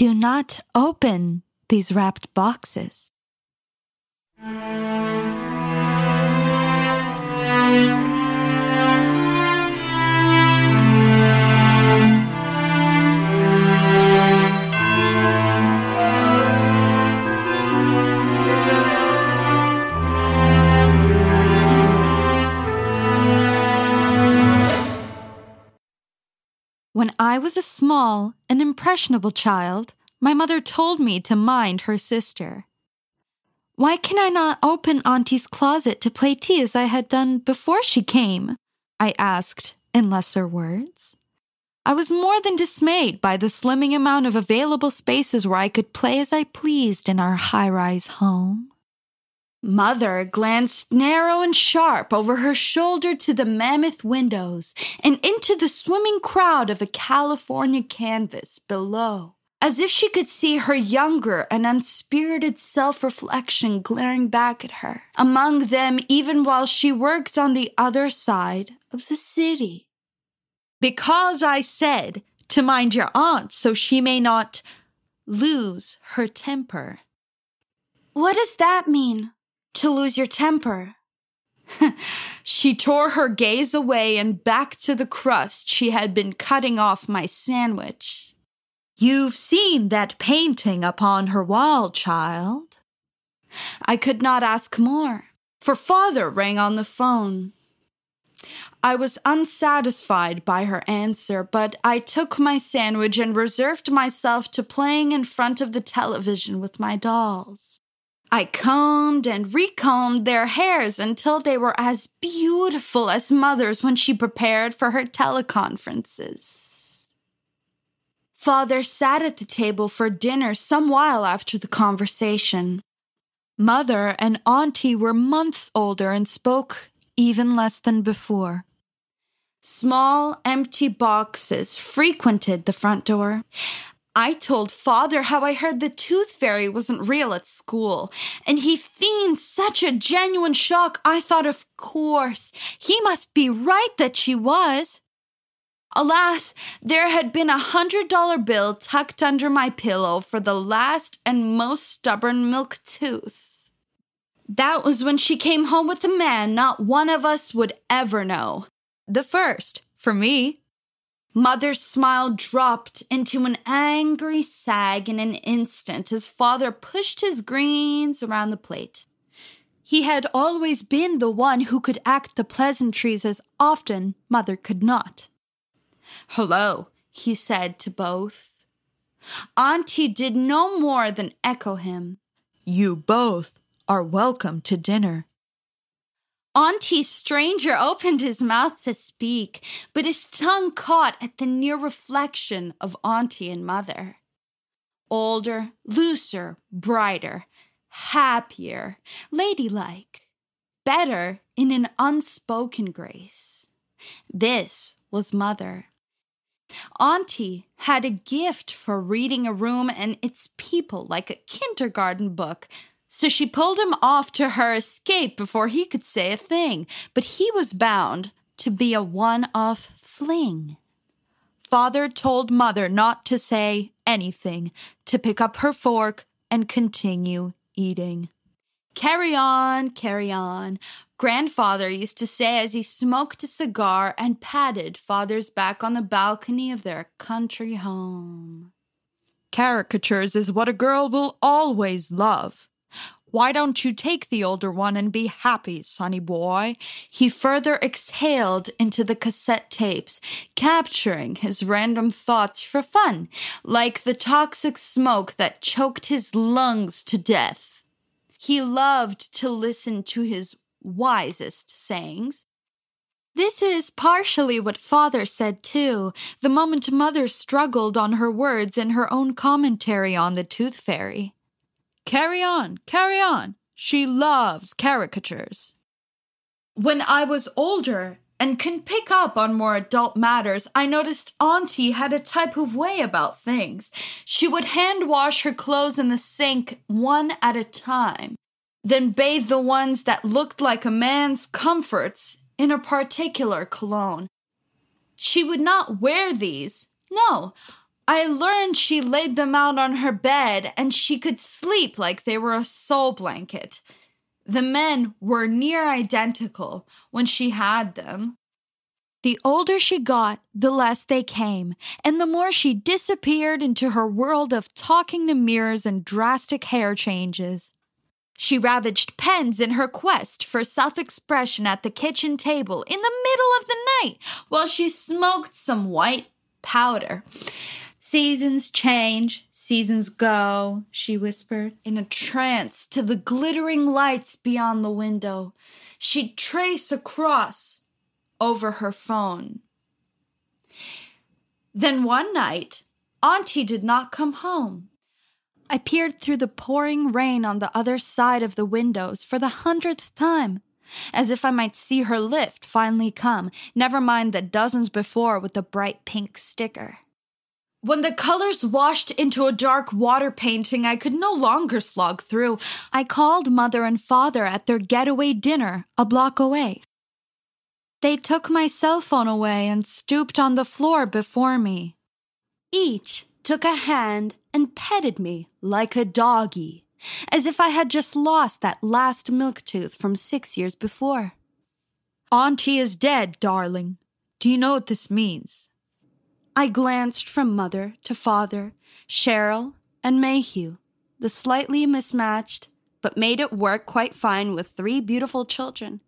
Do not open these wrapped boxes. When I was a small and impressionable child, my mother told me to mind her sister. Why can I not open Auntie's closet to play tea as I had done before she came? I asked in lesser words. I was more than dismayed by the slimming amount of available spaces where I could play as I pleased in our high rise home. Mother glanced narrow and sharp over her shoulder to the mammoth windows and into the swimming crowd of a California canvas below, as if she could see her younger and unspirited self reflection glaring back at her, among them even while she worked on the other side of the city. Because I said to mind your aunt so she may not lose her temper. What does that mean? To lose your temper. she tore her gaze away and back to the crust she had been cutting off my sandwich. You've seen that painting upon her wall, child. I could not ask more, for father rang on the phone. I was unsatisfied by her answer, but I took my sandwich and reserved myself to playing in front of the television with my dolls. I combed and recombed their hairs until they were as beautiful as mother's when she prepared for her teleconferences. Father sat at the table for dinner some while after the conversation. Mother and Auntie were months older and spoke even less than before. Small, empty boxes frequented the front door. I told father how I heard the tooth fairy wasn't real at school, and he feigned such a genuine shock I thought, of course, he must be right that she was. Alas, there had been a hundred dollar bill tucked under my pillow for the last and most stubborn milk tooth. That was when she came home with a man not one of us would ever know. The first, for me. Mother's smile dropped into an angry sag in an instant as father pushed his greens around the plate. He had always been the one who could act the pleasantries as often mother could not. Hello, he said to both. Auntie did no more than echo him. You both are welcome to dinner. Auntie Stranger opened his mouth to speak, but his tongue caught at the near reflection of Auntie and Mother. Older, looser, brighter, happier, ladylike, better in an unspoken grace. This was Mother. Auntie had a gift for reading a room and its people like a kindergarten book so she pulled him off to her escape before he could say a thing, but he was bound to be a one off fling. Father told mother not to say anything, to pick up her fork and continue eating. Carry on, carry on. Grandfather used to say as he smoked a cigar and patted father's back on the balcony of their country home. Caricatures is what a girl will always love. Why don't you take the older one and be happy, sonny boy? He further exhaled into the cassette tapes, capturing his random thoughts for fun, like the toxic smoke that choked his lungs to death. He loved to listen to his wisest sayings. This is partially what father said too, the moment mother struggled on her words in her own commentary on the tooth fairy. Carry on, carry on. She loves caricatures. When I was older and can pick up on more adult matters, I noticed Auntie had a type of way about things. She would hand wash her clothes in the sink one at a time, then bathe the ones that looked like a man's comforts in a particular cologne. She would not wear these. No, I learned she laid them out on her bed and she could sleep like they were a soul blanket. The men were near identical when she had them. The older she got, the less they came, and the more she disappeared into her world of talking to mirrors and drastic hair changes. She ravaged pens in her quest for self expression at the kitchen table in the middle of the night while she smoked some white powder. Seasons change, seasons go, she whispered in a trance to the glittering lights beyond the window. She'd trace a cross over her phone. Then one night, Auntie did not come home. I peered through the pouring rain on the other side of the windows for the hundredth time, as if I might see her Lyft finally come, never mind the dozens before with the bright pink sticker. When the colors washed into a dark water painting I could no longer slog through, I called mother and father at their getaway dinner a block away. They took my cell phone away and stooped on the floor before me. Each took a hand and petted me like a doggy, as if I had just lost that last milk tooth from six years before. Auntie is dead, darling. Do you know what this means? I glanced from mother to father, Cheryl, and Mayhew, the slightly mismatched, but made it work quite fine with three beautiful children,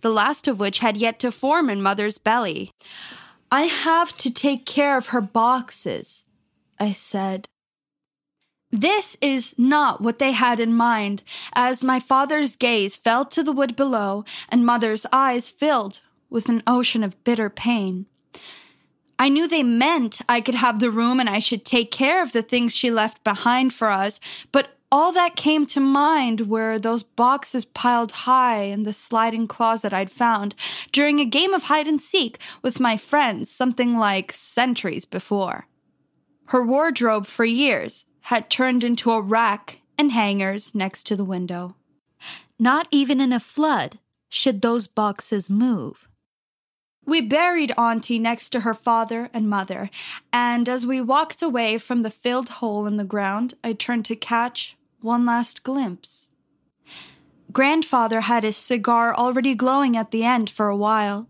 the last of which had yet to form in mother's belly. I have to take care of her boxes, I said. This is not what they had in mind, as my father's gaze fell to the wood below and mother's eyes filled with an ocean of bitter pain. I knew they meant I could have the room and I should take care of the things she left behind for us, but all that came to mind were those boxes piled high in the sliding closet I'd found during a game of hide and seek with my friends something like centuries before. Her wardrobe for years had turned into a rack and hangers next to the window. Not even in a flood should those boxes move. We buried Auntie next to her father and mother, and as we walked away from the filled hole in the ground, I turned to catch one last glimpse. Grandfather had his cigar already glowing at the end for a while.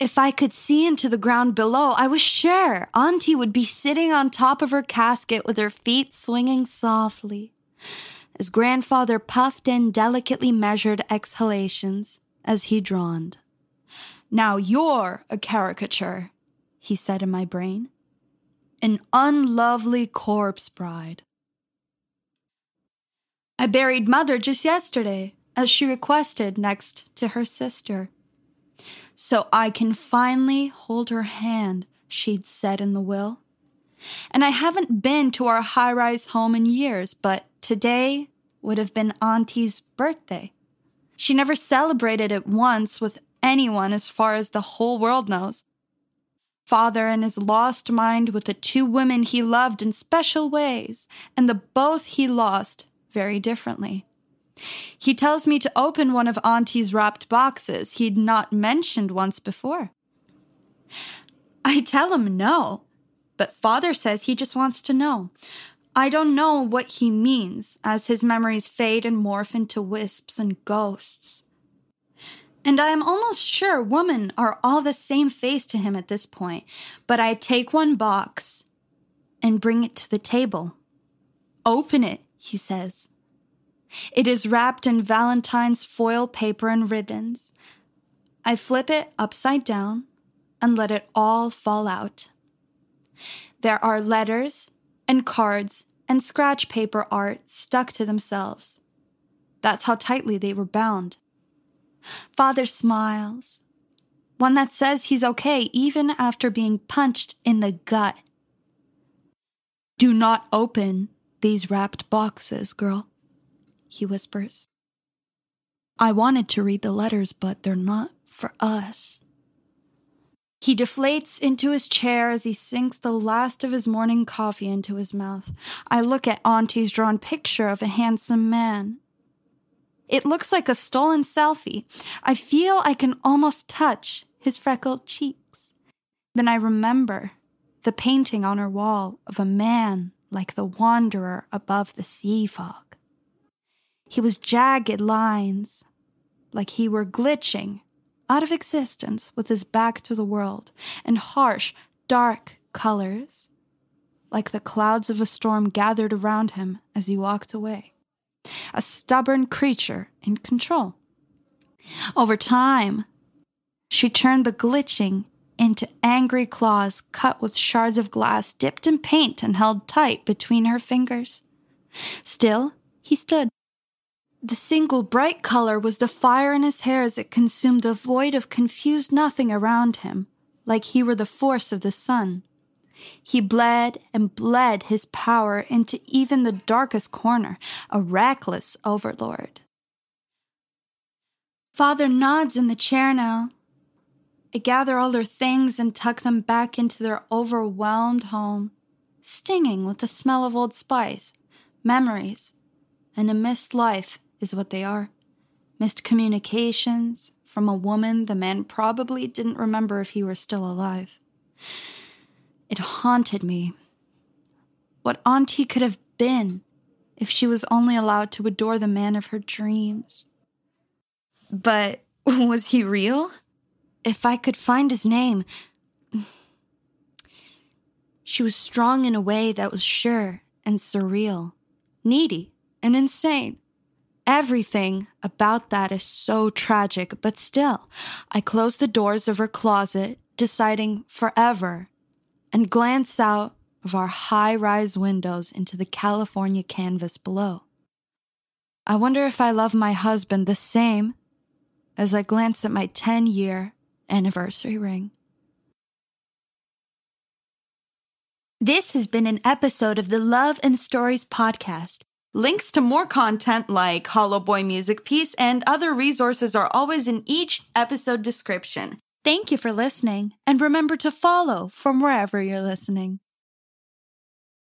If I could see into the ground below, I was sure Auntie would be sitting on top of her casket with her feet swinging softly, as grandfather puffed in delicately measured exhalations as he droned. Now you're a caricature, he said in my brain. An unlovely corpse bride. I buried mother just yesterday, as she requested next to her sister. So I can finally hold her hand, she'd said in the will. And I haven't been to our high rise home in years, but today would have been Auntie's birthday. She never celebrated it once with anyone as far as the whole world knows. Father in his lost mind with the two women he loved in special ways, and the both he lost very differently. He tells me to open one of Auntie's wrapped boxes he'd not mentioned once before. I tell him no, but father says he just wants to know. I don't know what he means as his memories fade and morph into wisps and ghosts. And I am almost sure women are all the same face to him at this point. But I take one box and bring it to the table. Open it, he says. It is wrapped in Valentine's foil paper and ribbons. I flip it upside down and let it all fall out. There are letters and cards and scratch paper art stuck to themselves. That's how tightly they were bound. Father smiles. One that says he's okay even after being punched in the gut. Do not open these wrapped boxes, girl, he whispers. I wanted to read the letters, but they're not for us. He deflates into his chair as he sinks the last of his morning coffee into his mouth. I look at Auntie's drawn picture of a handsome man. It looks like a stolen selfie. I feel I can almost touch his freckled cheeks. Then I remember the painting on her wall of a man like the wanderer above the sea fog. He was jagged lines, like he were glitching out of existence with his back to the world, and harsh, dark colors, like the clouds of a storm gathered around him as he walked away. A stubborn creature in control. Over time, she turned the glitching into angry claws cut with shards of glass dipped in paint and held tight between her fingers. Still, he stood. The single bright color was the fire in his hair as it consumed the void of confused nothing around him, like he were the force of the sun. He bled and bled his power into even the darkest corner, a reckless overlord. Father nods in the chair now, I gather all their things and tuck them back into their overwhelmed home, stinging with the smell of old spice, memories, and a missed life is what they are. Missed communications from a woman the man probably didn't remember if he were still alive. It haunted me. What Auntie could have been if she was only allowed to adore the man of her dreams. But was he real? if I could find his name. She was strong in a way that was sure and surreal, needy and insane. Everything about that is so tragic, but still, I closed the doors of her closet, deciding forever, and glanced out of our high rise windows into the California canvas below. I wonder if I love my husband the same as I glance at my 10 year anniversary ring. This has been an episode of the Love and Stories podcast. Links to more content like Hollow Boy music piece and other resources are always in each episode description. Thank you for listening, and remember to follow from wherever you're listening.